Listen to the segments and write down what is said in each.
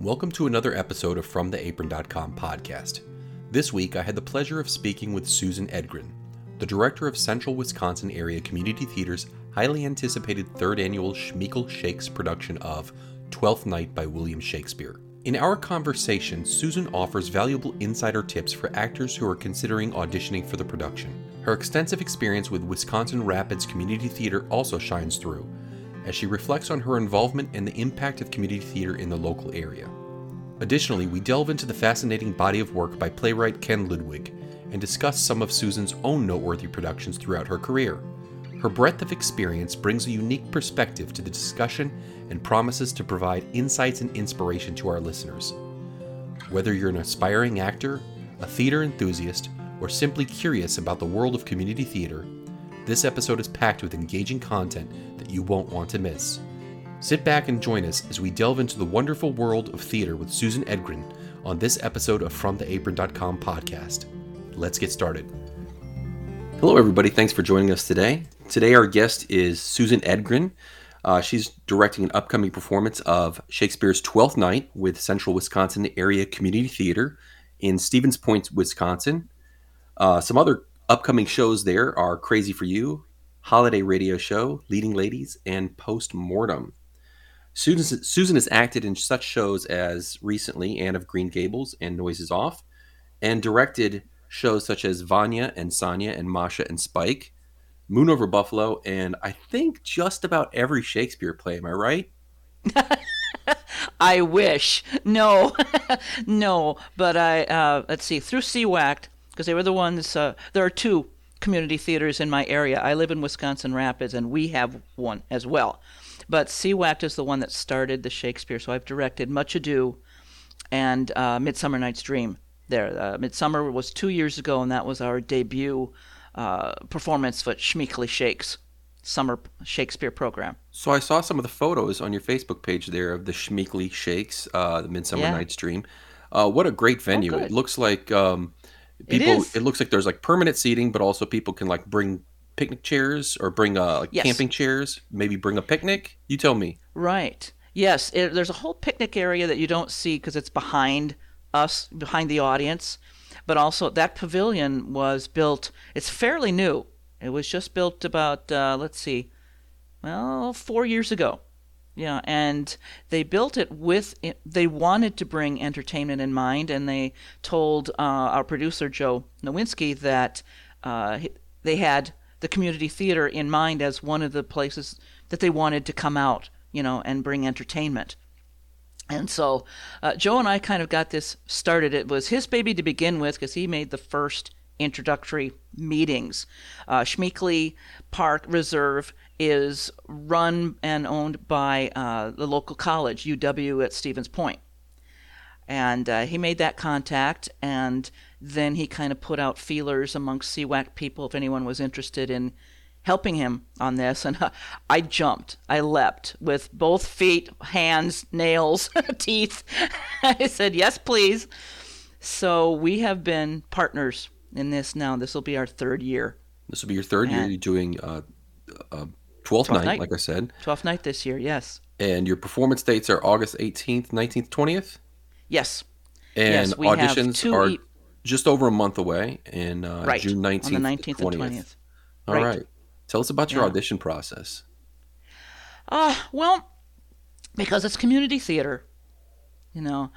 Welcome to another episode of From the Apron.com podcast. This week, I had the pleasure of speaking with Susan Edgren, the director of Central Wisconsin Area Community Theater's highly anticipated third annual Schmeeckle Shakes production of Twelfth Night by William Shakespeare. In our conversation, Susan offers valuable insider tips for actors who are considering auditioning for the production. Her extensive experience with Wisconsin Rapids Community Theater also shines through, as she reflects on her involvement and the impact of community theater in the local area. Additionally, we delve into the fascinating body of work by playwright Ken Ludwig and discuss some of Susan's own noteworthy productions throughout her career. Her breadth of experience brings a unique perspective to the discussion and promises to provide insights and inspiration to our listeners. Whether you're an aspiring actor, a theater enthusiast, or simply curious about the world of community theater, this episode is packed with engaging content that you won't want to miss. Sit back and join us as we delve into the wonderful world of theater with Susan Edgren on this episode of FromTheApron.com podcast. Let's get started. Hello, everybody. Thanks for joining us today. Today, our guest is Susan Edgren. Uh, she's directing an upcoming performance of Shakespeare's Twelfth Night with Central Wisconsin Area Community Theater in Stevens Point, Wisconsin. Uh, some other upcoming shows there are Crazy for You, Holiday Radio Show, Leading Ladies, and Post Mortem. Susan, Susan has acted in such shows as recently Anne of Green Gables and Noises Off, and directed shows such as Vanya and Sonia and Masha and Spike, Moon Over Buffalo, and I think just about every Shakespeare play. Am I right? I wish. No, no. But I uh, let's see through CWACT because they were the ones. Uh, there are two community theaters in my area. I live in Wisconsin Rapids, and we have one as well. But CWACT is the one that started the Shakespeare. So I've directed Much Ado and uh, Midsummer Night's Dream. There, uh, Midsummer was two years ago, and that was our debut uh, performance for Schmeeckle Shakes summer Shakespeare program. So I saw some of the photos on your Facebook page there of the Schmeeckle Shakes, uh, the Midsummer Yeah. Night's Dream. Uh, what a great venue! good. it looks like um, people. is. It, looks like there's like permanent seating, but also people can like bring picnic chairs or bring uh, like Yes. camping chairs. Maybe bring a picnic. You tell me. Right. Yes, it, there's a whole picnic area that you don't see because it's behind us, behind the audience. But also, that pavilion was built, it's fairly new. It was just built about, uh, let's see, well, four years ago. Yeah, and they built it with, they wanted to bring entertainment in mind, and they told uh, our producer, Joe Nowinski, that uh, they had the community theater in mind as one of the places that they wanted to come out, you know, and bring entertainment. And so uh, Joe and I kind of got this started. It was his baby to begin with because he made the first introductory meetings. Uh, Park Reserve is run and owned by uh, the local college, UW at Stevens Point. And uh, he made that contact, and then he kind of put out feelers amongst CWAC people if anyone was interested in helping him on this. And uh, I jumped, I leapt with both feet, hands, nails, teeth. I said, Yes, please. So we have been partners in this now. This will be our third year. This will be your third year. And- You're doing uh, uh, Twelfth Twelfth night, Night. like I said, 12th night this year, yes. and your performance dates are August 18th, 19th, 20th, Yes. and yes, auditions are e- just over a month away in uh, right. June 19th, on the 19th 20th. 20th. All right. Right. Tell us about your Yeah. audition process. Uh, well, because it's community theater, you know,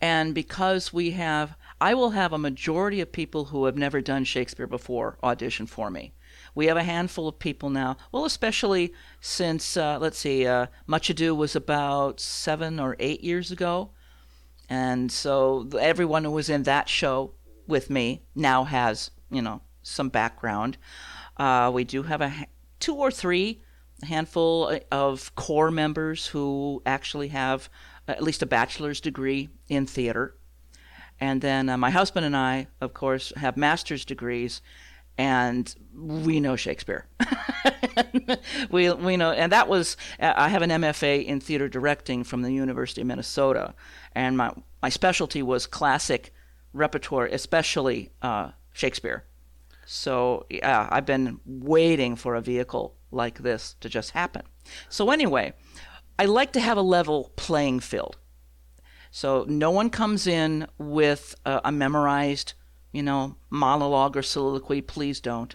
and because we have, I will have a majority of people who have never done Shakespeare before audition for me. We have a handful of people now, well, especially since, uh, let's see, uh, Much Ado was about seven or eight years ago. And so everyone who was in that show with me now has, you know, some background. Uh, we do have a two or three, handful of core members who actually have at least a bachelor's degree in theater. And then uh, my husband and I, of course, have master's degrees, and we know Shakespeare. we we know, and that was I have an MFA in theater directing from the University of Minnesota, and my my specialty was classic repertoire, especially uh, Shakespeare. So yeah, I've been waiting for a vehicle like this to just happen. So anyway, I like to have a level playing field. So no one comes in with a, a memorized, you know, monologue or soliloquy. Please don't.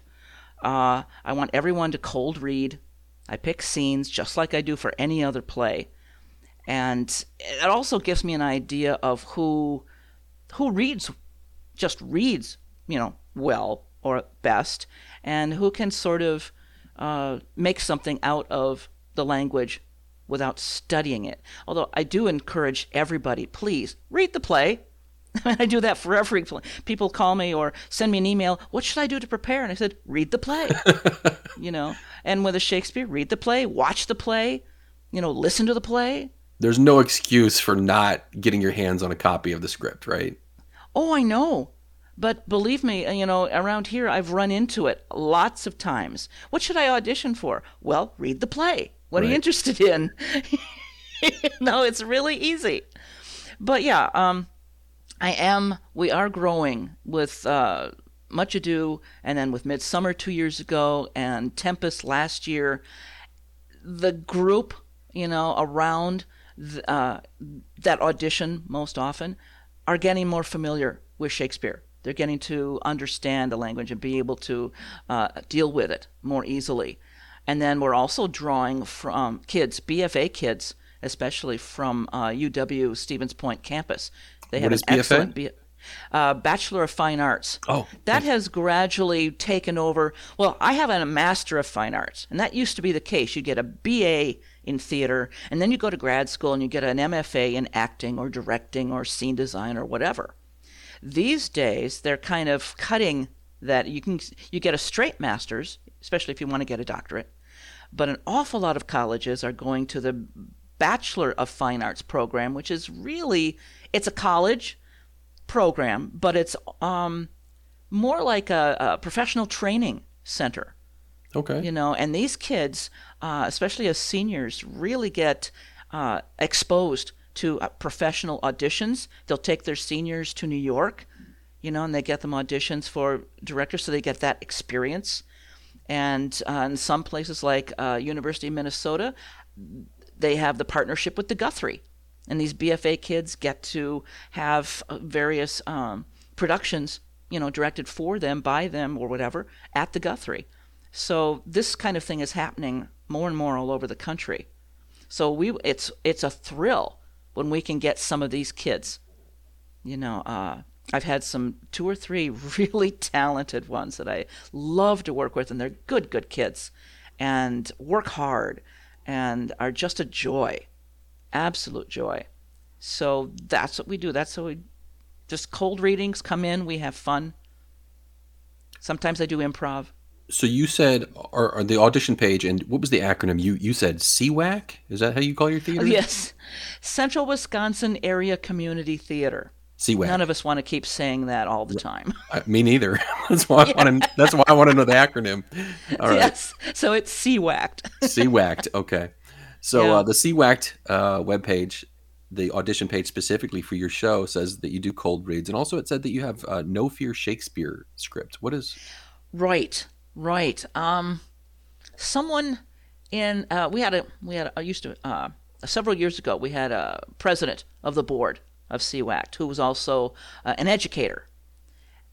Uh, I want everyone to cold read. I pick scenes just like I do for any other play, and it also gives me an idea of who who reads, just reads, you know, well or best, and who can sort of uh, make something out of the language without studying it. Although I do encourage everybody, please read the play. I do that for every play. People call me or send me an email. What should I do to prepare? And I said, read the play. you know, and with a Shakespeare, read the play, watch the play, you know, listen to the play. There's no excuse for not getting your hands on a copy of the script, right? Oh, I know. But believe me, you know, around here I've run into it lots of times. What should I audition for? Well, read the play. What right. are you interested in? no, it's really easy. But yeah, um, I am. We are growing with uh, Much Ado, and then with Midsummer two years ago, and Tempest last year. The group, you know, around uh, that audition most often are getting more familiar with Shakespeare. They're getting to understand the language and be able to uh, deal with it more easily. And then we're also drawing from kids, BFA kids, especially from uh, UW Stevens Point campus. They have what an excellent B- uh, Bachelor of Fine Arts. Oh, that has gradually taken over. Well, I have a Master of Fine Arts, and that used to be the case. You get a BA in theater, and then you go to grad school and you get an MFA in acting or directing or scene design or whatever. These days, they're kind of cutting that. You can you get a straight master's, especially if you want to get a doctorate, but an awful lot of colleges are going to the Bachelor of Fine Arts program, which is really it's a college program, but it's um, more like a, a, professional training center. Okay. You know, and these kids, uh, especially as seniors, really get uh, exposed to uh, professional auditions. They'll take their seniors to New York, you know, and they get them auditions for directors, so they get that experience. And uh, in some places like uh, University of Minnesota, they have the partnership with the Guthrie, and these BFA kids get to have uh, various um, productions, you know, directed for them, by them, or whatever, at the Guthrie. So this kind of thing is happening more and more all over the country. So we, it's it's a thrill when we can get some of these kids. You know, uh, I've had some two or three really talented ones that I love to work with, and they're good, good kids and work hard and are just a joy, absolute joy. So that's what we do. That's how we just cold readings come in, we have fun. Sometimes I do improv. So you said, or, the audition page, and what was the acronym? You you said CWAC. Is that how you call your theater? Yes, Central Wisconsin Area Community Theater. CWAC. None of us want to keep saying that all the time. Uh, me neither. that's why I want to. That's why I want to know the acronym. All right. Yes. So it's CWAC. CWAC. Okay. So yeah. uh, the CWACT uh, webpage, the audition page specifically for your show, says that you do cold reads, and also it said that you have uh, No Fear Shakespeare script. What is? Right. Right. Um, someone in uh, we had a we had a, I used to uh, several years ago we had a president of the board of CWACT, who was also uh, an educator.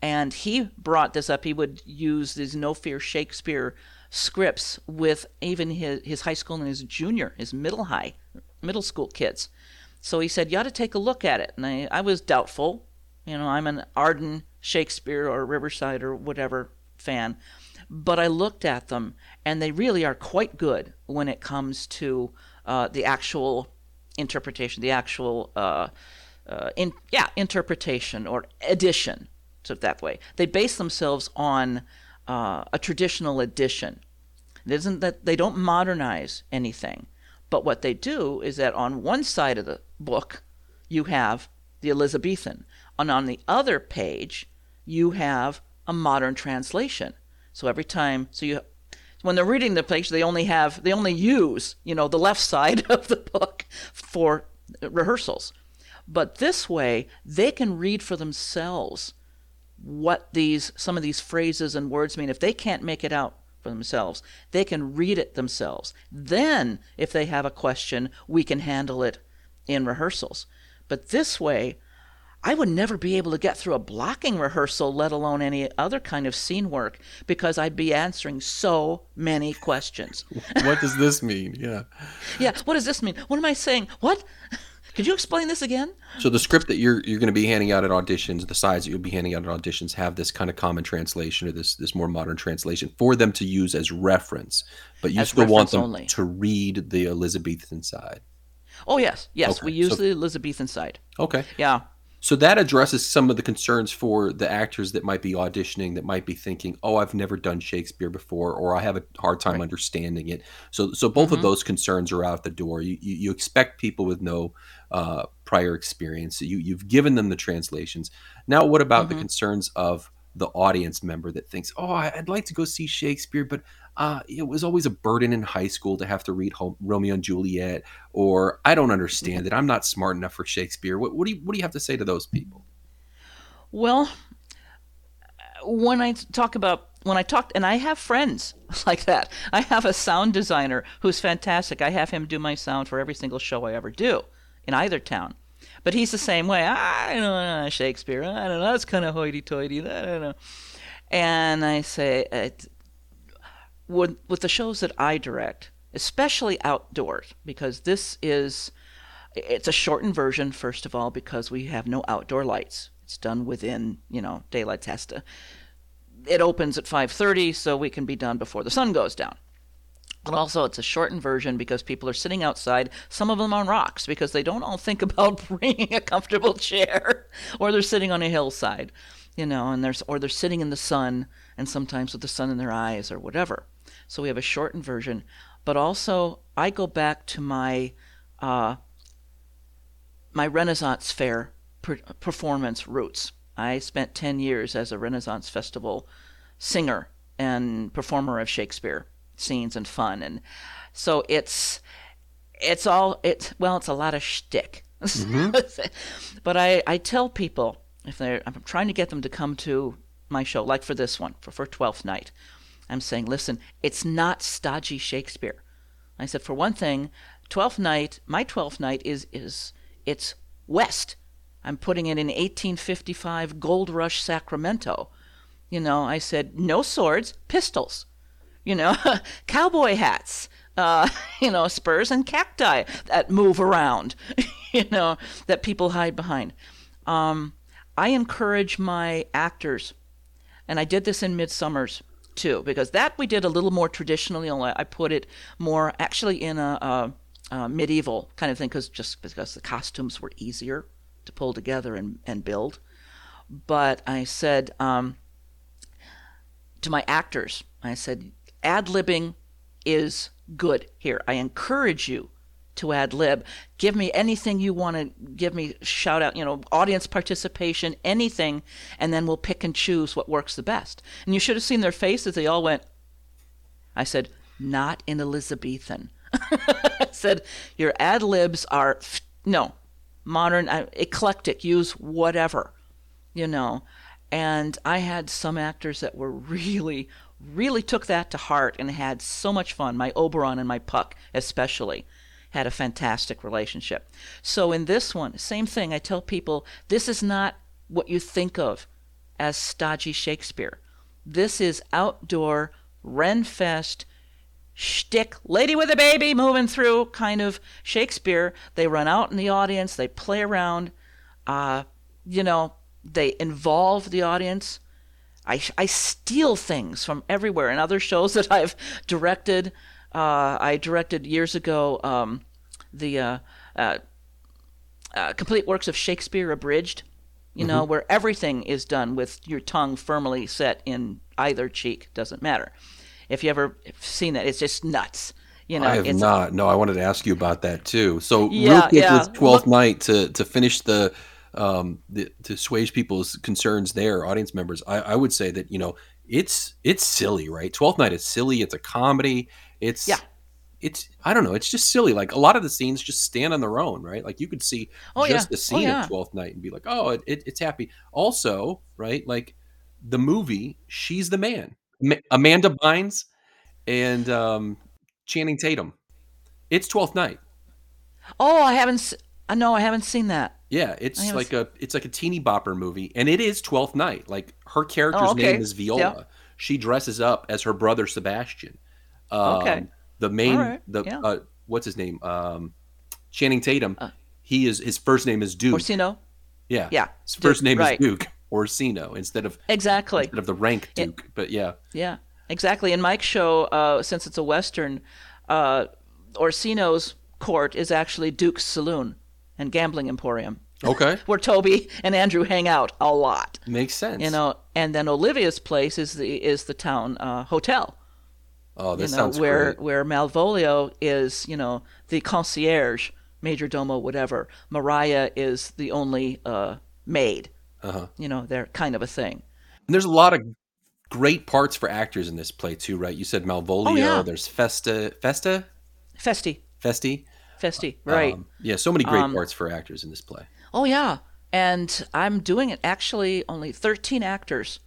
And he brought this up. He would use these No Fear Shakespeare scripts with even his, his high school and his junior, his middle high, middle school kids. So he said, You ought to take a look at it. And I, I was doubtful. You know, I'm an Arden Shakespeare or Riverside or whatever fan. But I looked at them, and they really are quite good when it comes to uh, the actual interpretation, the actual uh, uh, in yeah interpretation or edition, so that way. They base themselves on uh, a traditional edition. It isn't that they don't modernize anything, but what they do is that on one side of the book you have the Elizabethan, and on the other page you have a modern translation. So every time, so you when they're reading the page, they only have they only use you know the left side of the book for rehearsals. But this way, they can read for themselves what these some of these phrases and words mean. If they can't make it out for themselves, they can read it themselves. Then, if they have a question, we can handle it in rehearsals. But this way, I would never be able to get through a blocking rehearsal, let alone any other kind of scene work, because I'd be answering so many questions. what does this mean? Yeah. Yeah. What does this mean? What am I saying? What? Could you explain this again? So the script that you're you're going to be handing out at auditions, the sides that you'll be handing out at auditions, have this kind of common translation or this this more modern translation for them to use as reference, but you As still want them only. to read the Elizabethan side. Oh yes, yes. Okay, We use so- the Elizabethan side. Okay. Yeah. So that addresses some of the concerns for the actors that might be auditioning that might be thinking, "Oh, I've never done Shakespeare before or I have a hard time Right. understanding it." So so both of Mhm. those concerns are out the door. You you, you expect people with no uh, prior experience. You you've given them the translations. Now what about the Mhm. concerns of the audience member that thinks, "Oh, I'd like to go see Shakespeare, but uh, it was always a burden in high school to have to read Home, Romeo and Juliet," or "I don't understand it. I'm not smart enough for Shakespeare." What, what do you what do you have to say to those people? Well, when I talk about when I talk, and I have friends like that. I have a sound designer who's fantastic. I have him do my sound for every single show I ever do in either town. But he's the same way. Ah, I don't know Shakespeare. I don't know. That's kind of hoity-toity. I don't know. And I say, with with the shows that I direct, especially outdoors, because this is it's a shortened version first of all because we have no outdoor lights. It's done within, you know, daylight to it opens at 5:30 so we can be done before the sun goes down. But also it's a shortened version because people are sitting outside, some of them on rocks because they don't all think about bringing a comfortable chair or they're sitting on a hillside, you know, and there's or they're sitting in the sun and sometimes with the sun in their eyes or whatever. So we have a shortened version, but also I go back to my uh, my Renaissance Fair per- performance roots. I spent 10 years as a Renaissance Festival singer and performer of Shakespeare scenes and fun. And so it's, it's all, it's, well, it's a lot of shtick. Mm-hmm. but I, I tell people, if they're, I'm trying to get them to come to my show, like for this one, for, for Twelfth Night, I'm saying, listen, it's not stodgy Shakespeare. I said, for one thing, Twelfth Night, my Twelfth Night is is it's West. I'm putting it in 1855 Gold Rush Sacramento. You know, I said no swords, pistols. You know, cowboy hats. Uh, you know, spurs and cacti that move around. you know, that people hide behind. Um, I encourage my actors, and I did this in Midsummer's too, because that we did a little more traditionally. I put it more actually in a, a, a medieval kind of thing, because just because the costumes were easier to pull together and, and build. But I said um, to my actors, I said, ad libbing is good here. I encourage you to ad lib. Give me anything you want to give me, shout out, you know, audience participation, anything, and then we'll pick and choose what works the best. And you should have seen their faces. They all went, I said, not in Elizabethan. I said, your ad libs are, no, modern, uh, eclectic, use whatever, you know. And I had some actors that were really, really took that to heart and had so much fun. My Oberon and my Puck, especially, had a fantastic relationship. So in this one, same thing. I tell people this is not what you think of as stodgy Shakespeare. This is outdoor, Renfest, shtick, lady with a baby moving through kind of Shakespeare. They run out in the audience, they play around, uh, you know, they involve the audience. I, I steal things from everywhere. In other shows that I've directed, uh, I directed years ago um, the uh, uh, uh, complete works of Shakespeare abridged. You know, where everything is done with your tongue firmly set in either cheek. Doesn't matter. If you ever seen that, it's just nuts. You know, I have not. No, I wanted to ask you about that too. So real Yeah, quick yeah. with Twelfth Night to to finish the um the, to assuage people's concerns there, audience members. I, I would say that you know it's it's silly, right? Twelfth Night is silly. It's a comedy. It's Yeah. It's I don't know. It's just silly. Like a lot of the scenes just stand on their own, right? Like you could see Oh, just yeah. the Oh, scene yeah. of Twelfth Night and be like, oh, it, it, it's happy. Also, right? Like the movie, she's the man. Ma- Amanda Bynes and um, Channing Tatum. It's Twelfth Night. Oh, I haven't. s- uh, No, I haven't seen that. Yeah, it's was- like a it's like a teeny bopper movie, and it is Twelfth Night. Like her character's Oh, okay. name is Viola. Yeah. She dresses up as her brother Sebastian. Um, Okay. The main right, the yeah. uh, what's his name? Um, Channing Tatum. he is his first name is Duke. Orsino? yeah, yeah, His first name right. is Duke Orsino instead of Exactly. instead of the rank Duke. but yeah, Yeah, exactly. In Mike's show, uh, since it's a western, uh, Orsino's court is actually Duke's saloon and gambling emporium, okay, where Toby and Andrew hang out a lot. makes sense. You know, and then Olivia's place is the is the town uh, hotel. oh, You this know, sounds where great. where Malvolio is, you know, the concierge, major domo, whatever. Mariah is the only uh, maid. Uh-huh. You know, they're kind of a thing. And there's a lot of great parts for actors in this play too, right? You said Malvolio. Oh, yeah. There's Festa, Festa, Festi, Festi. Festi, right? Um, yeah, so many great Um, parts for actors in this play. Oh yeah, and I'm doing it actually only 13 actors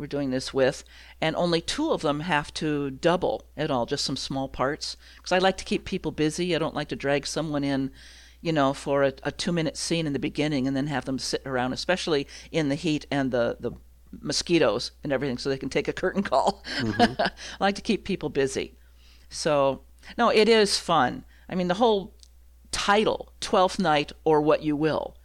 we're doing this with, and only two of them have to double at all, just some small parts. Because I like to keep people busy. I don't like to drag someone in, you know, for a, a two minute scene in the beginning and then have them sit around, especially in the heat and the the mosquitoes and everything, so they can take a curtain call. I like to keep people busy. So no, it is fun. I mean, the whole title, Twelfth Night or What You Will.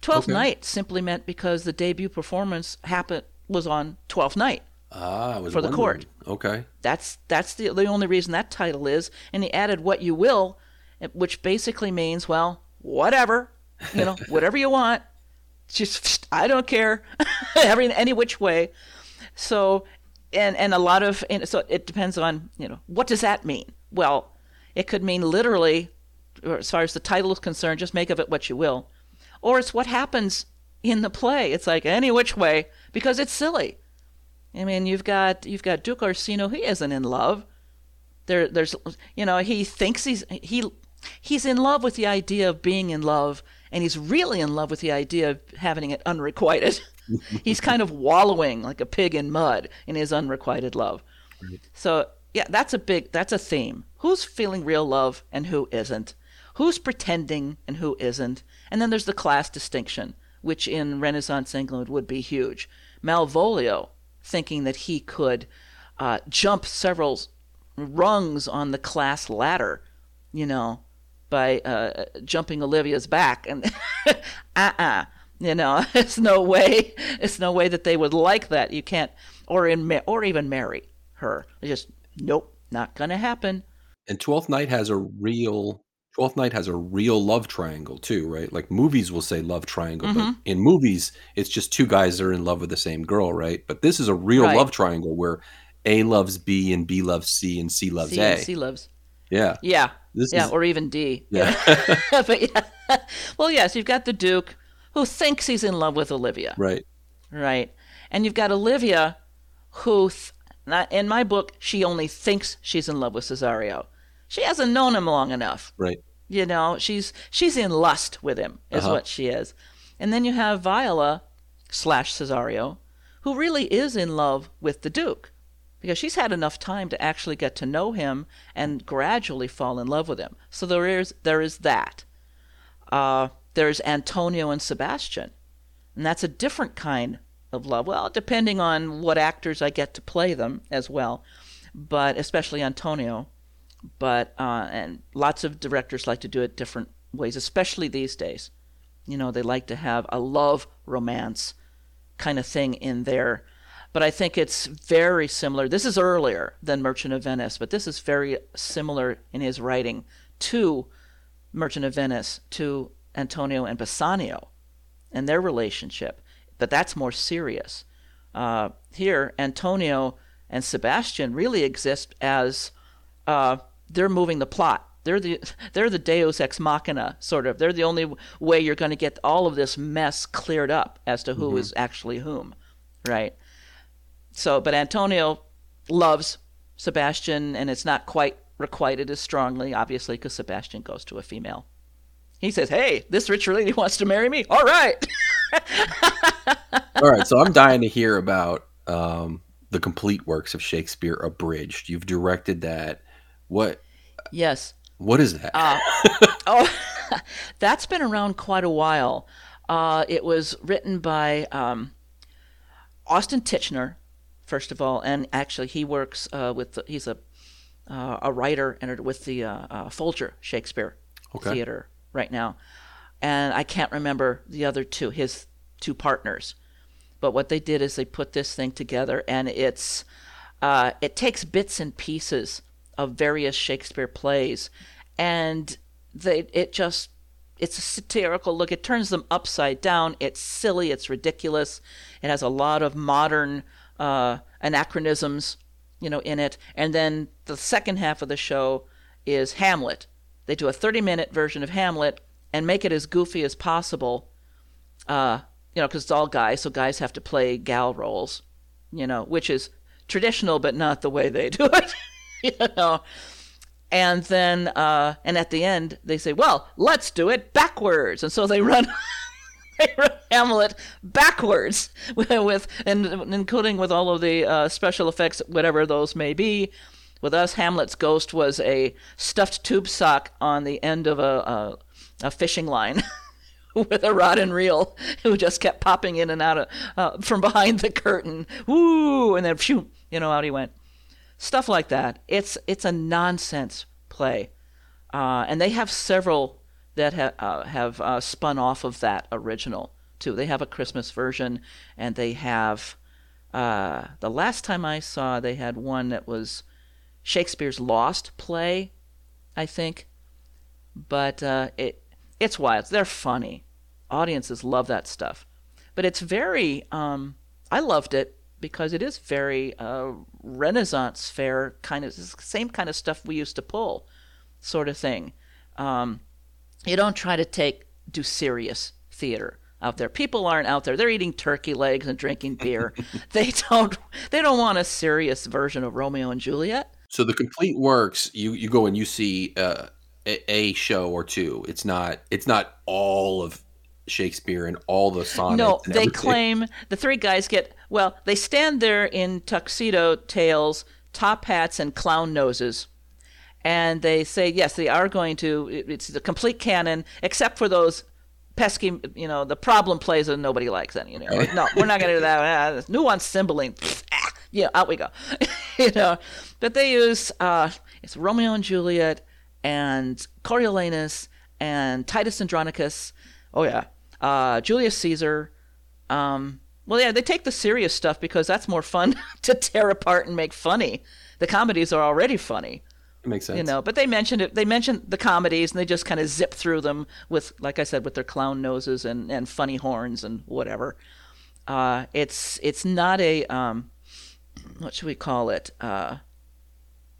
Twelfth Okay. Night simply meant because the debut performance happened was on Twelfth Night. Ah, I was for the court. Okay. That's that's the the only reason that title is. And he added "What You Will," eh, which basically means well, whatever, you know, whatever you want. Just I don't care, every any which way. So, and and a lot of and so it depends on you know what does that mean. Well, it could mean literally, as far as the title is concerned, just make of it what you will, or it's what happens in the play. It's like any which way because it's silly. I mean, you've got you've got Duke Orsino. He isn't in love. There, there's, you know, he thinks he's he he's in love with the idea of being in love, and he's really in love with the idea of having it unrequited. he's kind of wallowing like a pig in mud in his unrequited love. So yeah, that's a big that's a theme. Who's feeling real love and who isn't? Who's pretending and who isn't? And then there's the class distinction, which in Renaissance England would be huge. Malvolio thinking that he could uh, jump several rungs on the class ladder, you know, by uh, jumping Olivia's back, and uh-uh, you know, it's no way, it's no way that they would like that. You can't, or in or even marry her. It's just nope, not gonna happen. And Twelfth Night has a real Twelfth Night has a real love triangle too, right? Like movies will say love triangle, but Mm-hmm. in movies it's just two guys that are in love with the same girl, right? But this is a real Right. love triangle where A loves B and B loves C and C loves C A. C loves. Yeah. Yeah. This yeah, is- or even D. Yeah. but yeah. Well, yes, you've got the Duke who thinks he's in love with Olivia. right. Right. And you've got Olivia, who, th- not, in my book, she only thinks she's in love with Cesario. She hasn't known him long enough. Right. You know, she's she's in lust with him, is Uh-huh. what she is. And then you have Viola slash Cesario, who really is in love with the Duke, because she's had enough time to actually get to know him and gradually fall in love with him. So there is there is that. Uh, there's Antonio and Sebastian, and that's a different kind of love. Well, depending on what actors I get to play them as well, but especially Antonio. But uh, and lots of directors like to do it different ways, especially these days. You know, they like to have a love romance kind of thing in there. But I think it's very similar. This is earlier than Merchant of Venice, but this is very similar in his writing to Merchant of Venice, to Antonio and Bassanio and their relationship. But that's more serious. Uh, here, Antonio and Sebastian really exist as uh, they're moving the plot. They're the they're the Deus ex machina sort of. They're the only way you're going to get all of this mess cleared up as to who is actually whom, right? So, but Antonio loves Sebastian, and it's not quite requited as strongly, obviously, because Sebastian goes to a female. He says, "Hey, this rich lady wants to marry me. All right." All right, so I'm dying to hear about um, the complete works of Shakespeare abridged. You've directed that. What yes. what is that? Uh, oh, that's been around quite a while. Uh, it was written by um, Austin Tichenor, first of all, and actually he works uh, with the, he's a uh, a writer and with the uh, uh, Folger Shakespeare Okay. Theater right now, and I can't remember the other two his two partners, but what they did is they put this thing together, and it's uh, it takes bits and pieces of various Shakespeare plays, and they it just it's a satirical look. It turns them upside down. It's silly. It's ridiculous. It has a lot of modern uh, anachronisms, you know, in it. And then the second half of the show is Hamlet. They do a 30-minute version of Hamlet and make it as goofy as possible. Uh, you know, because it's all guys, so guys have to play gal roles. You know, which is traditional, but not the way they do it. you know and then uh, and at the end they say, "Well, let's do it backwards," and so they run. they run Hamlet backwards with, with and including with all of the uh, special effects, whatever those may be. With us, Hamlet's ghost was a stuffed tube sock on the end of a, a, a fishing line. with a rod and reel, who just kept popping in and out of uh, from behind the curtain, woo, and then phew, you know, out he went stuff like that. It's it's a nonsense play, uh, and they have several that ha- uh, have uh, spun off of that original too. They have a Christmas version, and they have uh, the last time I saw they had one that was Shakespeare's Lost play, I think, but uh, it it's wild. They're funny. Audiences love that stuff, but it's very. Um, I loved it because it is very uh, Renaissance fair kind of same kind of stuff we used to pull, sort of thing. Um, you don't try to take do serious theater out there. People aren't out there. They're eating turkey legs and drinking beer. they don't. They don't want a serious version of Romeo and Juliet. So the complete works, you you go and you see uh, a, a show or two. It's not it's not all of Shakespeare and all the sonnets. No, they everything. claim the three guys get well. They stand there in tuxedo tails, top hats, and clown noses, and they say yes, they are going to. It's the complete canon, except for those pesky, you know, the problem plays that nobody likes. Any, you know, no, we're not going to do that. Ah, nuance Cymbeline. Ah, yeah, out we go. you know, but they use uh, it's Romeo and Juliet and Coriolanus and Titus Andronicus. Oh yeah, uh, Julius Caesar. Um, well, yeah, they take the serious stuff because that's more fun to tear apart and make funny. The comedies are already funny, It makes sense. you know. But they mentioned it. They mentioned the comedies, and they just kind of zip through them with, like I said, with their clown noses and, and funny horns and whatever. Uh, it's it's not a um, what should we call it? Uh,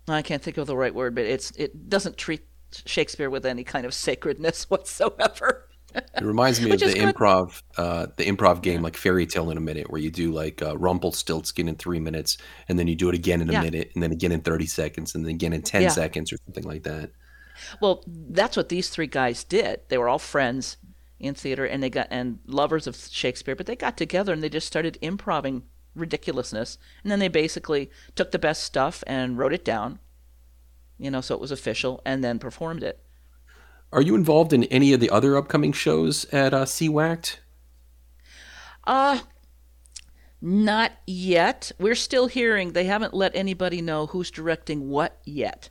I can't think of the right word, but it's it doesn't treat Shakespeare with any kind of sacredness whatsoever. It reminds me of the improv, uh, the improv game like Fairy Tale in a minute, where you do like uh, Rumpelstiltskin in three minutes, and then you do it again in a Yeah. minute, and then again in thirty seconds, and then again in ten Yeah. seconds, or something like that. Well, that's what these three guys did. They were all friends in theater and they got and lovers of Shakespeare, but they got together and they just started improvising ridiculousness. And then they basically took the best stuff and wrote it down, you know, so it was official, and then performed it. Are you involved in any of the other upcoming shows at uh, CWACT? Uh not yet. We're still hearing they haven't let anybody know who's directing what yet.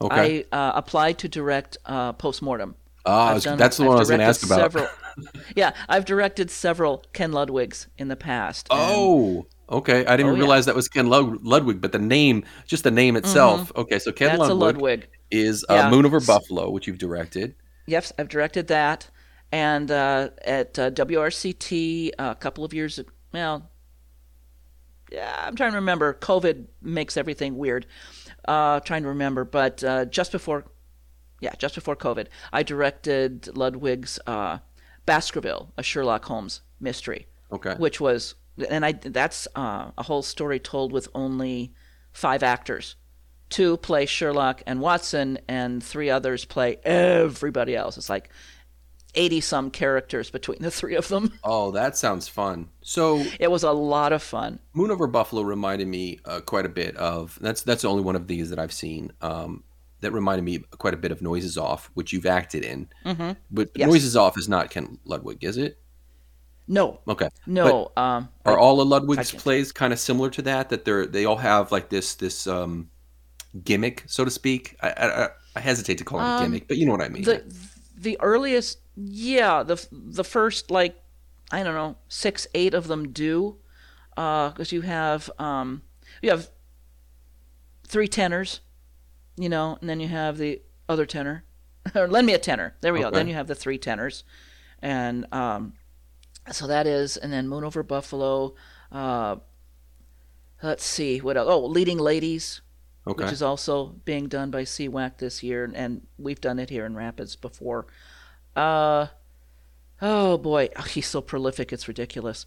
Okay, I uh, applied to direct uh, postmortem. Ah, I've done- that's the I've one I was going to ask about. Several, yeah, I've directed several Ken Ludwigs in the past. Oh, okay. I didn't Oh, yeah. realize that was Ken Lud- Ludwig, but the name, just the name itself. Okay, so Ken Mm-hmm. that's a Ludwig, Ludwig. Is uh, Yeah. Moon Over Buffalo, which you've directed. Yes, I've directed that, and uh, at uh, WRCT a couple of years. Well, yeah, I'm trying to remember. COVID makes everything weird. Uh, trying to remember, but uh, just before, yeah, just before COVID, I directed Ludwig's uh, Baskerville, a Sherlock Holmes mystery. Okay. which was and I that's uh, a whole story told with only five actors. Two play Sherlock and Watson, and three others play everybody else. It's like eighty some characters between the three of them. Oh, that sounds fun. So It was a lot of fun. Moon Over Buffalo reminded me uh, quite a bit of that's that's the only one of these that I've seen. Um, that reminded me quite a bit of Noises Off, which you've acted in. Mm-hmm. But Yes. Noises Off is not Ken Ludwig, is it? No. Okay. No. um, Are I- all of Ludwig's plays kind of similar to that? That they're they all have like this this um, gimmick, so to speak. I, I, I hesitate to call it a Um, gimmick, but you know what I mean. the the earliest yeah the the first like i don't know six eight of them do because you have um you have three tenors you know and then you have the other tenor or lend me a tenor. There we go. Then you have the three tenors. And um so that is and then moon over buffalo uh let's see what else oh leading ladies okay. which is also being done by CWAC this year, and we've done it here in Rapids before. Uh, oh boy, oh, he's so prolific, it's ridiculous.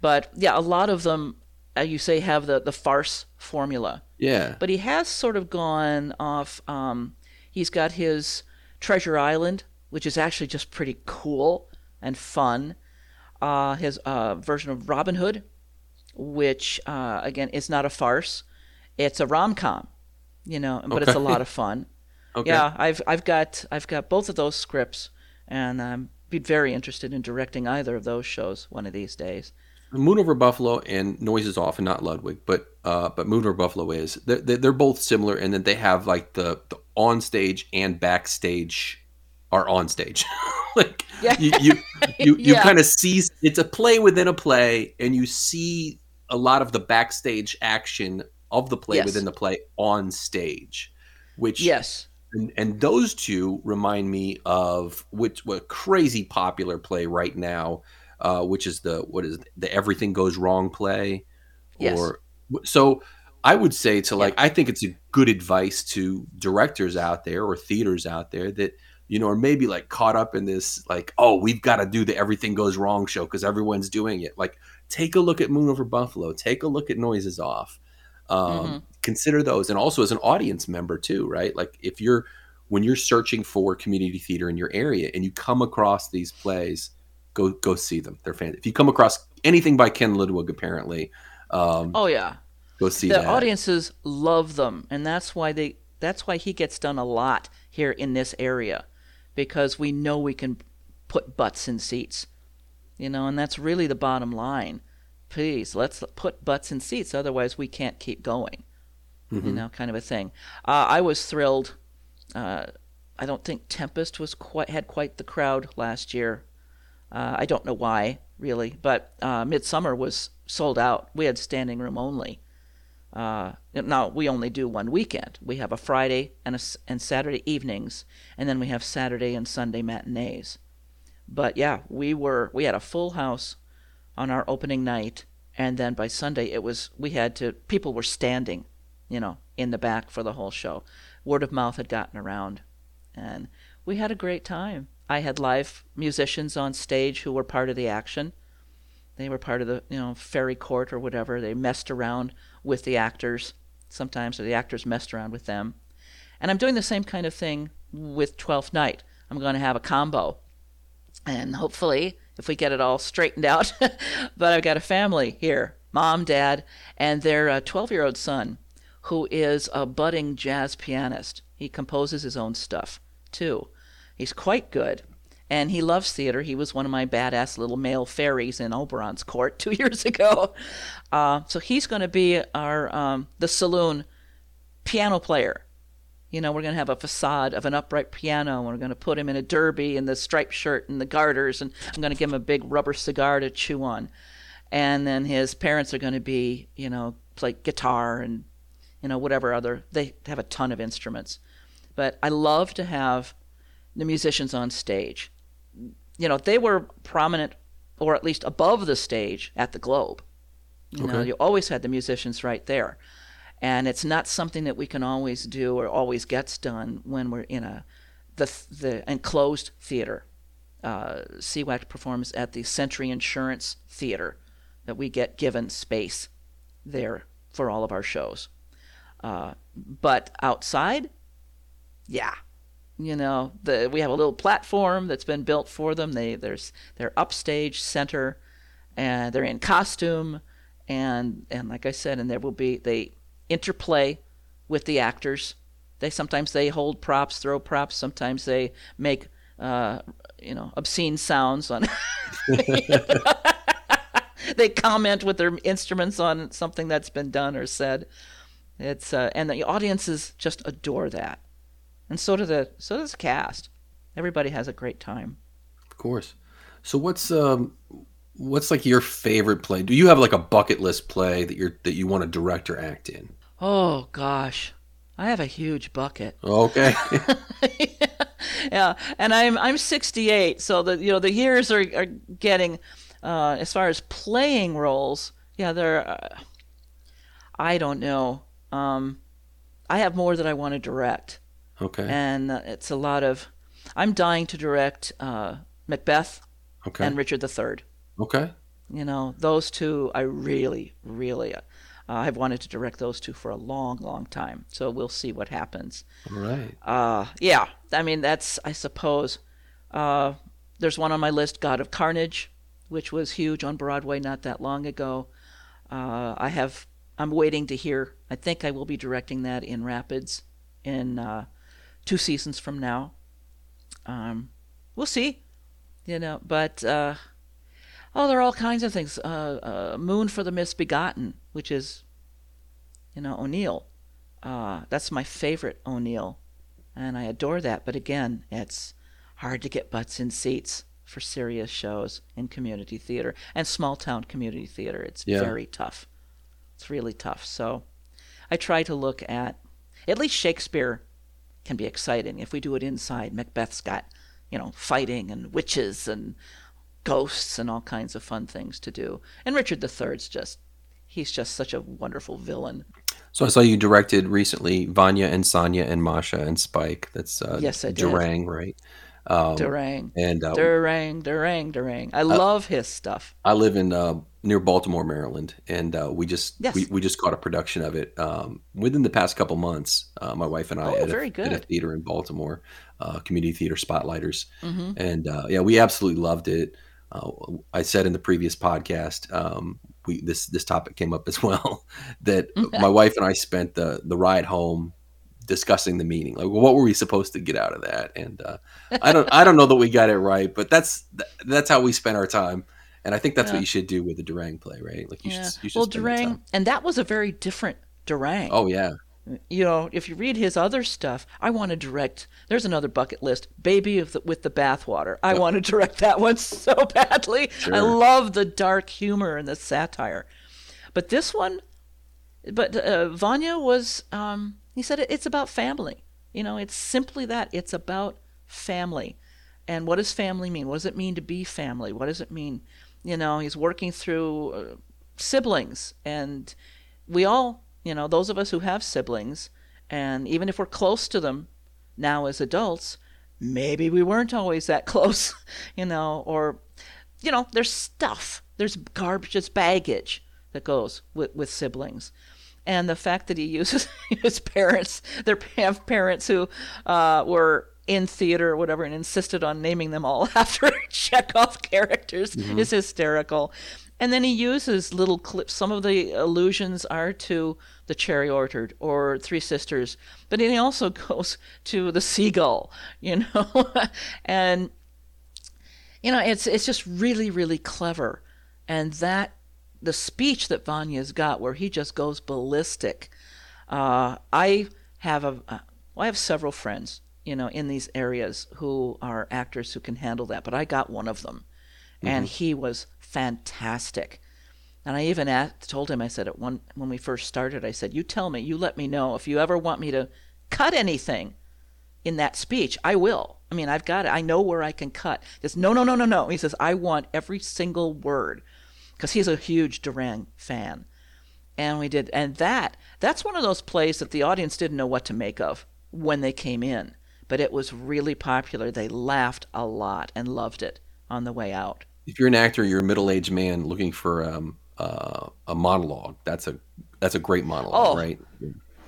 But yeah, a lot of them, uh, you say, have the, the farce formula. yeah. But he has sort of gone off. Um, he's got his Treasure Island, which is actually just pretty cool and fun. Uh, his uh, version of Robin Hood, which uh, again is not a farce; it's a rom com, you know, but it's a lot of fun. Okay. Yeah, I've I've got I've got both of those scripts, and I'm be very interested in directing either of those shows one of these days. Moon over Buffalo and Noise is off, and not Ludwig, but uh, but Moon over Buffalo is. They're, they're they're both similar, and then they have like the the on stage and backstage are on stage. like Yeah. you you you, you Yeah. kind of see it's a play within a play, and you see a lot of the backstage action of the play Yes. within the play on stage, which Yes. and, and those two remind me of which what crazy popular play right now, uh, which is the what is the everything goes wrong play, Yes. or so. I would say to like I think it's a good advice to directors out there or theaters out there that you know are maybe like caught up in this like oh we've got to do the everything goes wrong show because everyone's doing it like take a look at Moon over Buffalo take a look at Noises Off um, Mhm. consider those. And also as an audience member too right? Like if you're when you're searching for community theater in your area and you come across these plays go go see them. They're fan if you come across anything by ken ludwig apparently um, Oh yeah. go see the that. audiences love them and that's why they that's why he gets done a lot here in this area because we know we can put butts in seats you know and that's really the bottom line please let's put butts in seats otherwise we can't keep going. You know kind of a thing. Uh, i was thrilled. Uh, i don't think tempest was quite had quite the crowd last year. Uh, i don't know why really but uh, midsummer was sold out. We had standing room only. Uh, now we only do one weekend. We have a Friday and a and Saturday evenings, and then we have Saturday and Sunday matinees. But yeah, we were we had a full house on our opening night, and then by Sunday it was we had to people were standing, you know, in the back for the whole show. Word of mouth had gotten around, and we had a great time. I had live musicians on stage who were part of the action. They were part of the you know fairy court or whatever. They messed around with the actors sometimes, or the actors messed around with them. And I'm doing the same kind of thing with Twelfth Night. I'm going to have a combo, and hopefully, if we get it all straightened out. but I've got a family here: mom, dad, and their 12 year old son, who is a budding jazz pianist. He composes his own stuff too. He's quite good and he loves theater. He was one of my badass little male fairies in Oberon's court two years ago. Uh, so he's going to be our um, the saloon piano player. You know, we're going to have a facade of an upright piano. And we're going to put him in a derby and the striped shirt and the garters, and I'm going to give him a big rubber cigar to chew on. And then his parents are going to be, you know, play guitar and, you know, whatever other. They have a ton of instruments. But I love to have the musicians on stage. You know, they were prominent or at least above the stage at the Globe. You know, Okay. you always had the musicians right there. And it's not something that we can always do or always gets done when we're in a the the enclosed theater. Uh, CWAC performs at the Sentry Insurance Theater that we get given space there for all of our shows. Uh, but outside, yeah, you know, the we have a little platform that's been built for them. They there's they're upstage center, and they're in costume, and and like I said, and there will be they interplay with the actors. They sometimes they hold props, throw props. Sometimes they make uh, you know obscene sounds on. they comment with their instruments on something that's been done or said. It's uh, and the audiences just adore that, and so do the so does the cast. Everybody has a great time. Of course. So what's um what's like your favorite play? Do you have like a bucket list play that you're that you want to direct or act in? Oh gosh, I have a huge bucket. Okay. yeah, and I'm I'm 68, so the you know the years are are getting uh, as far as playing roles. Yeah, they're uh, I don't know. Um, I have more that I want to direct. Okay. And uh, it's a lot of. I'm dying to direct uh, Macbeth okay. and Richard III. Okay. You know, those two I really, really, uh, I've wanted to direct those two for a long, long time. So we'll see what happens. All right. Uh, yeah, I mean that's I suppose. Uh, there's one on my list, God of Carnage, which was huge on Broadway not that long ago. Uh, I have. I'm waiting to hear. I think I will be directing that in Rapids in uh, two seasons from now. Um, we'll see. You know, but uh, oh, there are all kinds of things. Uh, uh, Moon for the Misbegotten, which is, you know, O'Neill. Uh, that's my favorite O'Neill, and I adore that. But again, it's hard to get butts in seats for serious shows in community theater and small town community theater. It's Yeah. very tough. It's really tough. So I try to look at at least Shakespeare can be exciting if we do it inside. Macbeth's got, you know, fighting and witches and ghosts and all kinds of fun things to do. And Richard III's just he's just such a wonderful villain. So I saw you directed recently Vanya and Sonia and Masha and Spike. That's uh, Yes, I did. Durang, right? Um, Durang. and uh, Durang, Durang, Durang. I love his stuff. I live in uh, near Baltimore, Maryland, and uh, we just Yes. we, we just caught a production of it um, within the past couple months. Uh, my wife and I Oh, at, very a, at a good. theater in Baltimore, uh, community theater Spotlighters, hmm and uh, yeah, we absolutely loved it. Uh, I said in the previous podcast, um, we this this topic came up as well that my wife and I spent the the ride home discussing the meaning, like what were we supposed to get out of that, and uh, I don't I don't know that we got it right, but that's that's how we spent our time. And I think that's Yeah. what you should do with a Durang play, right? Like you Yeah. should, you should Well, Durang, and that was a very different Durang. Oh yeah, You know, if you read his other stuff, I want to direct. There's another bucket list, Baby of the, with the Bathwater. I want to direct that one so badly. I love the dark humor and the satire. But this one, but uh, Vanya was, um, he said it, it's about family. You know, it's simply that. It's about family. And what does family mean? What does it mean to be family? What does it mean? You know, he's working through uh, siblings. And we all, you know, those of us who have siblings, and even if we're close to them now as adults, maybe we weren't always that close, you know, or, you know, there's stuff, there's garbage, there's baggage that goes with, with siblings. And the fact that he uses his parents, their have parents who uh, were in theater or whatever, and insisted on naming them all after Chekhov characters is hysterical. And then he uses little clips. Some of the allusions are to the Cherry Orchard or Three Sisters, but he also goes to the Seagull, you know, and you know it's it's just really really clever, and that the speech that Vanya's got where he just goes ballistic. Uh, I have a uh, well, I have several friends, you know, in these areas who are actors who can handle that, but I got one of them, and he was fantastic. And I even asked, told him, I said, at one when we first started, I said, "You tell me, you let me know if you ever want me to cut anything in that speech. I will. I mean, I've got it. I know where I can cut." He says, "No, no, no, no, no." He says, "I want every single word," because he's a huge Durang fan and we did and that that's one of those plays that the audience didn't know what to make of when they came in but it was really popular they laughed a lot and loved it on the way out if you're an actor, you're a middle-aged man looking for um, uh, a monologue. That's a that's a great monologue, Oh. right?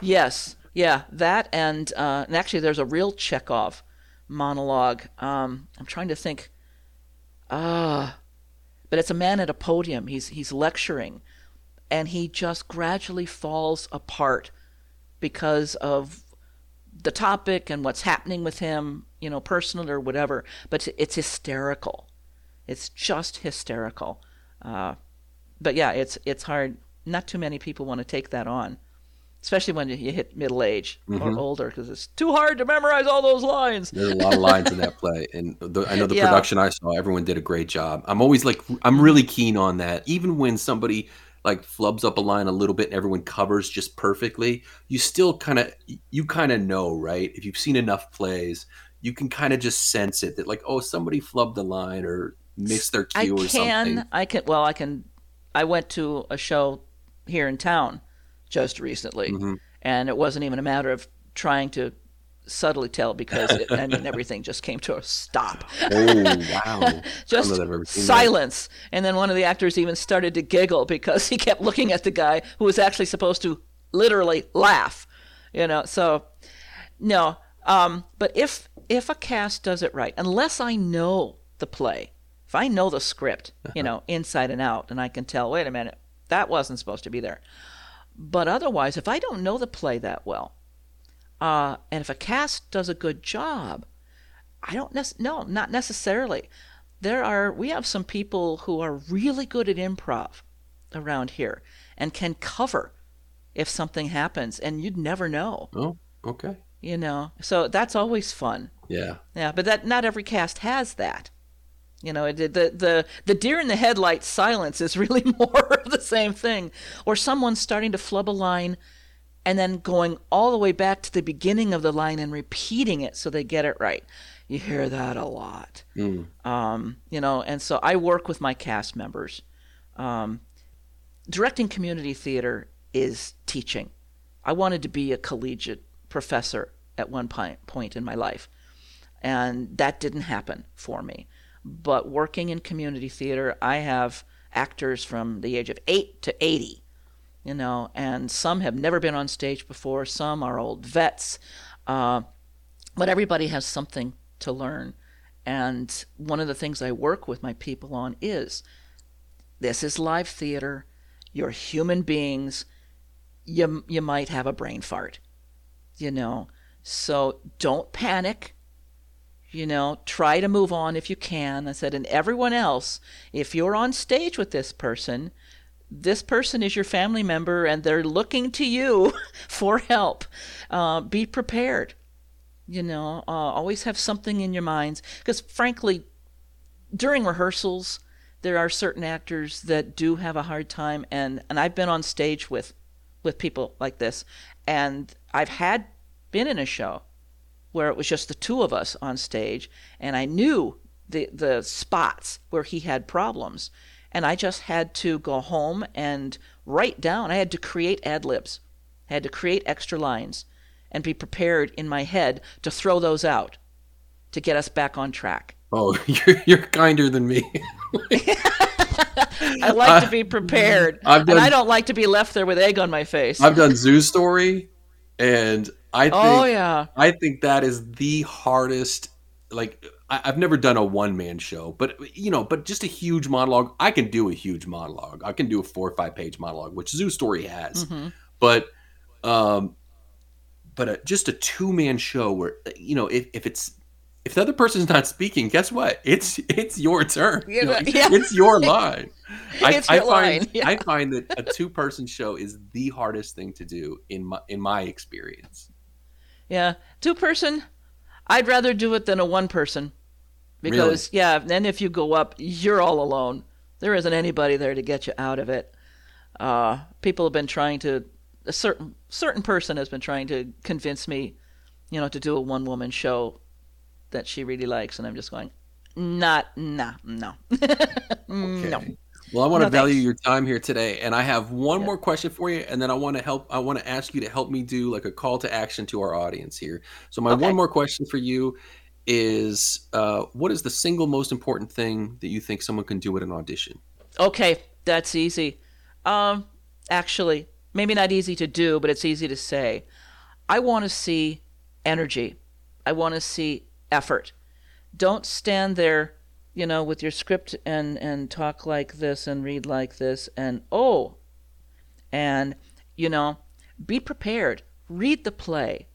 yes yeah that and uh, and actually there's a real chekhov monologue um, i'm trying to think ah but it's a man at a podium he's he's lecturing and he just gradually falls apart because of the topic and what's happening with him, you know, personal or whatever. But it's hysterical. It's just hysterical. Uh, but yeah, it's it's hard. Not too many people want to take that on, especially when you hit middle age or Mhm. older, because it's too hard to memorize all those lines. There's a lot of lines in that play, and the, I know the Yeah. production I saw, everyone did a great job. I'm always like, I'm really keen on that. Even when somebody like flubs up a line a little bit and everyone covers just perfectly, you still kind of, you kind of know, right? If you've seen enough plays, you can kind of just sense it that like, oh, somebody flubbed a line or missed their I cue or can, something. I can. Well, I can. I went to a show here in town just recently, Mhm. and it wasn't even a matter of trying to subtly tell because it, I mean everything just came to a stop. Oh wow! just that I've ever seen that. silence. And then one of the actors even started to giggle because he kept looking at the guy who was actually supposed to literally laugh. You know, so no. Um, but if if a cast does it right, unless I know the play, I know the script, you know, inside and out, and I can tell, wait a minute, that wasn't supposed to be there. But otherwise, if I don't know the play that well, uh, and if a cast does a good job, I don't nec- no, not necessarily. There are we have some people who are really good at improv around here and can cover if something happens and you'd never know, Oh, okay. you know. So that's always fun. Yeah. Yeah, but that not every cast has that. You know, the the the, the deer in the headlights silence is really more of the same thing, or someone starting to flub a line, and then going all the way back to the beginning of the line and repeating it so they get it right. You hear that a lot. Mm. Um, you know, and so I work with my cast members. Um, directing community theater is teaching. I wanted to be a collegiate professor at one point in my life, and that didn't happen for me. But working in community theater, I have actors from the age of 8 to 80, you know, and some have never been on stage before, some are old vets, uh, but everybody has something to learn. And one of the things I work with my people on is this is live theater. You're human beings. You, you might have a brain fart, you know. So don't panic. You know, try to move on if you can. I said, and everyone else, if you're on stage with this person, this person is your family member and they're looking to you for help. Uh, be prepared. You know, uh, always have something in your minds. Because frankly, during rehearsals, there are certain actors that do have a hard time, and, and I've been on stage with, with people like this, and I've had been in a show where it was just the two of us on stage, and I knew the the spots where he had problems, and I just had to go home and write down. I had to create ad libs, I had to create extra lines, and be prepared in my head to throw those out to get us back on track. Oh, you're you're kinder than me. I like to be prepared, I've and I don't like to be left there with egg on my face. I've done Zoo Story, and I think oh yeah, I think that is the hardest. Like I, I've never done a one man show, but you know, but just a huge monologue. I can do a huge monologue. I can do a four or five page monologue, which Zoo Story has. Mhm. But, um, but a, just a two man show where you know if, if it's if the other person's not speaking, guess what? It's it's your turn. You know, Yeah. It's your line. I, I find yeah. I find that a two person show is the hardest thing to do in my in my experience. yeah. Two person, I'd rather do it than a one person, because yeah. Then if you go up, you're all alone. There isn't anybody there to get you out of it. Uh, people have been trying to a certain certain person has been trying to convince me, you know, to do a one woman show that she really likes, and I'm just going, not, nah, no, no. Well, I want to value thanks. your time here today, and I have one Yeah. more question for you, and then I want to help. I want to ask you to help me do like a call to action to our audience here. So, my Okay. one more question for you is, uh, what is the single most important thing that you think someone can do at an audition? Okay, that's easy. Um, actually, maybe not easy to do, but it's easy to say. I want to see energy. I want to see effort. Don't stand there, you know, with your script and and talk like this and read like this and oh, and you know, be prepared. Read the play.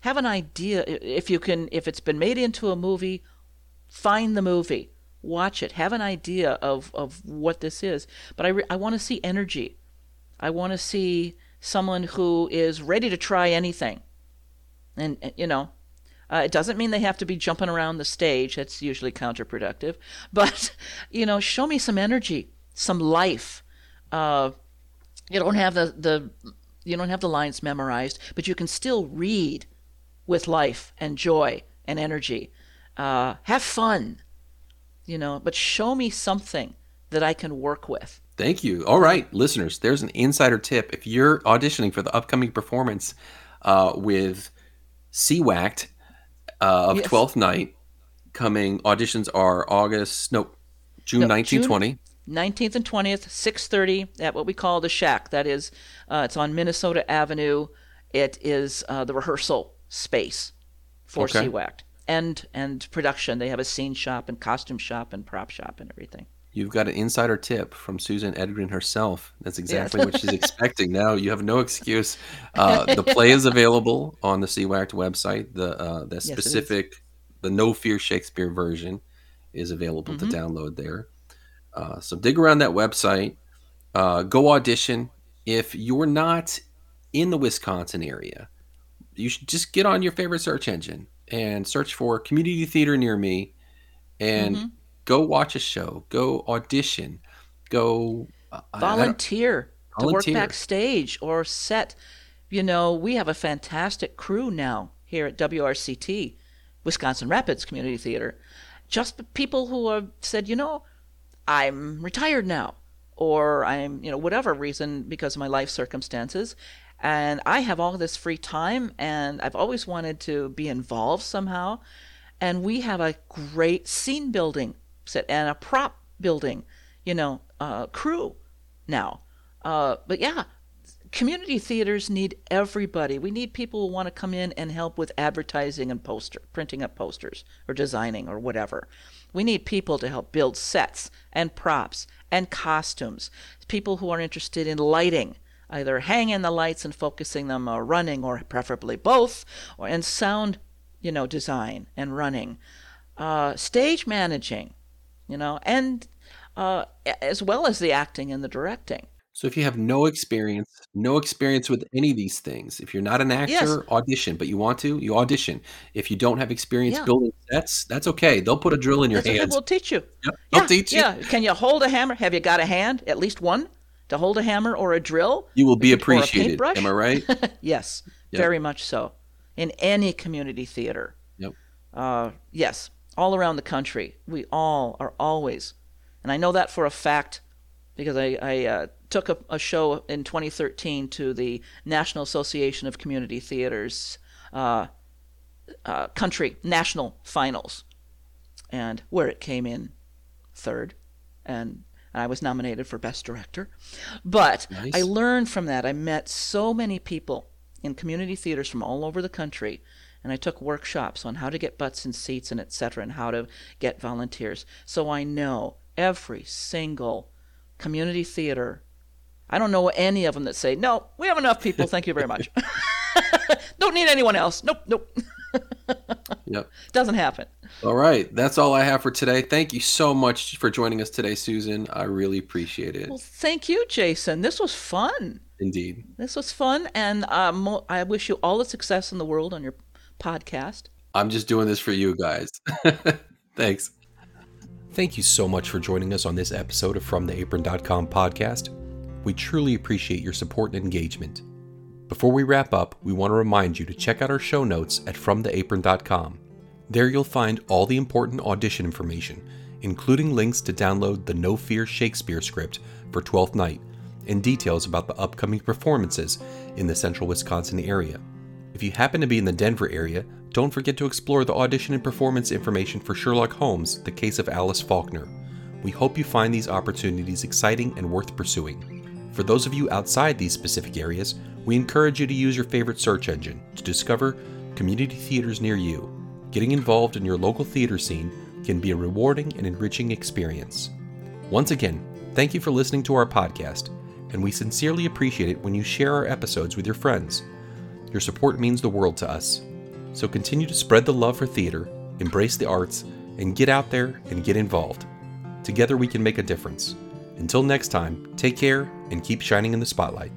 Have an idea if you can if it's been made into a movie, find the movie. watch it, have an idea of, of what this is. But I, re- I want to see energy. I want to see someone who is ready to try anything. And, you know, uh, it doesn't mean they have to be jumping around the stage. That's usually counterproductive. But, you know, show me some energy, some life. Uh, you don't have the, the you don't have the lines memorized, but you can still read with life and joy and energy. Uh, have fun, you know, but show me something that I can work with. Thank you. All right, listeners, there's an insider tip. If you're auditioning for the upcoming performance uh, with CWACT uh, of yes. 12th Night, coming auditions are August, no, June no, 19, June, 20. 19th and 20th, 6:30 at what we call the Shack. That is, uh, it's on Minnesota Avenue. It is uh, the rehearsal space for okay. CWACT and and production. They have a scene shop and costume shop and prop shop and everything. You've got an insider tip from Susan Edgren herself. That's exactly yes. what she's expecting. Now you have no excuse. Uh, the play is available on the CWACT website. The uh, the specific, yes, the No Fear Shakespeare version is available mm-hmm. to download there. Uh, so dig around that website. Uh, go audition. If you're not in the Wisconsin area, you should just get on your favorite search engine and search for community theater near me and mm-hmm. Go watch a show, go audition, go uh, volunteer, to work backstage or set. You know, we have a fantastic crew now here at WRCT, Wisconsin Rapids Community Theater. Just people who have said, you know, I'm retired now, or I'm, you know, whatever reason because of my life circumstances, and I have all this free time, and I've always wanted to be involved somehow. And we have a great scene building set and a prop building, you know, uh, crew now. Uh, but yeah, community theaters need everybody. We need people who want to come in and help with advertising and poster, printing up posters or designing or whatever. We need people to help build sets and props and costumes. People who are interested in lighting either hanging the lights and focusing them or running or preferably both or and sound you know design and running uh, stage managing you know and uh, as well as the acting and the directing so if you have no experience no experience with any of these things if you're not an actor yes. audition but you want to you audition if you don't have experience yeah. building sets that's okay they'll put a drill in your that's hands we'll teach you yep. yeah, they'll teach you yeah can you hold a hammer have you got a hand at least one to hold a hammer or a drill. You will be appreciated. Am I right? yes, yep. very much so. In any community theater. Yep. Uh, yes, all around the country, we all are always, and I know that for a fact because I, I uh, took a, a, show in 2013 to the National Association of Community Theaters uh, uh, country national finals, and where it came in third, and I was nominated for Best Director. But nice. I learned from that. I met so many people in community theaters from all over the country, and I took workshops on how to get butts in seats and etc. and how to get volunteers. So I know every single community theater. I don't know any of them that say, "No, we have enough people. Thank you very much. don't need anyone else." Nope, nope. yep. Doesn't happen. All right. That's all I have for today. Thank you so much for joining us today, Susan. I really appreciate it. Well, thank you, Jason. This was fun. Indeed. This was fun. And um, I wish you all the success in the world on your podcast. I'm just doing this for you guys. Thanks. Thank you so much for joining us on this episode of From the Apron.com podcast. We truly appreciate your support and engagement. Before we wrap up, we want to remind you to check out our show notes at FromTheApron.com. There you'll find all the important audition information, including links to download the No Fear Shakespeare script for Twelfth Night and details about the upcoming performances in the central Wisconsin area. If you happen to be in the Denver area, don't forget to explore the audition and performance information for Sherlock Holmes, The Case of Alice Faulkner. We hope you find these opportunities exciting and worth pursuing. For those of you outside these specific areas, we encourage you to use your favorite search engine to discover community theaters near you. Getting involved in your local theater scene can be a rewarding and enriching experience. Once again, thank you for listening to our podcast, and we sincerely appreciate it when you share our episodes with your friends. Your support means the world to us. So continue to spread the love for theater, embrace the arts, and get out there and get involved. Together we can make a difference. Until next time, take care and keep shining in the spotlight.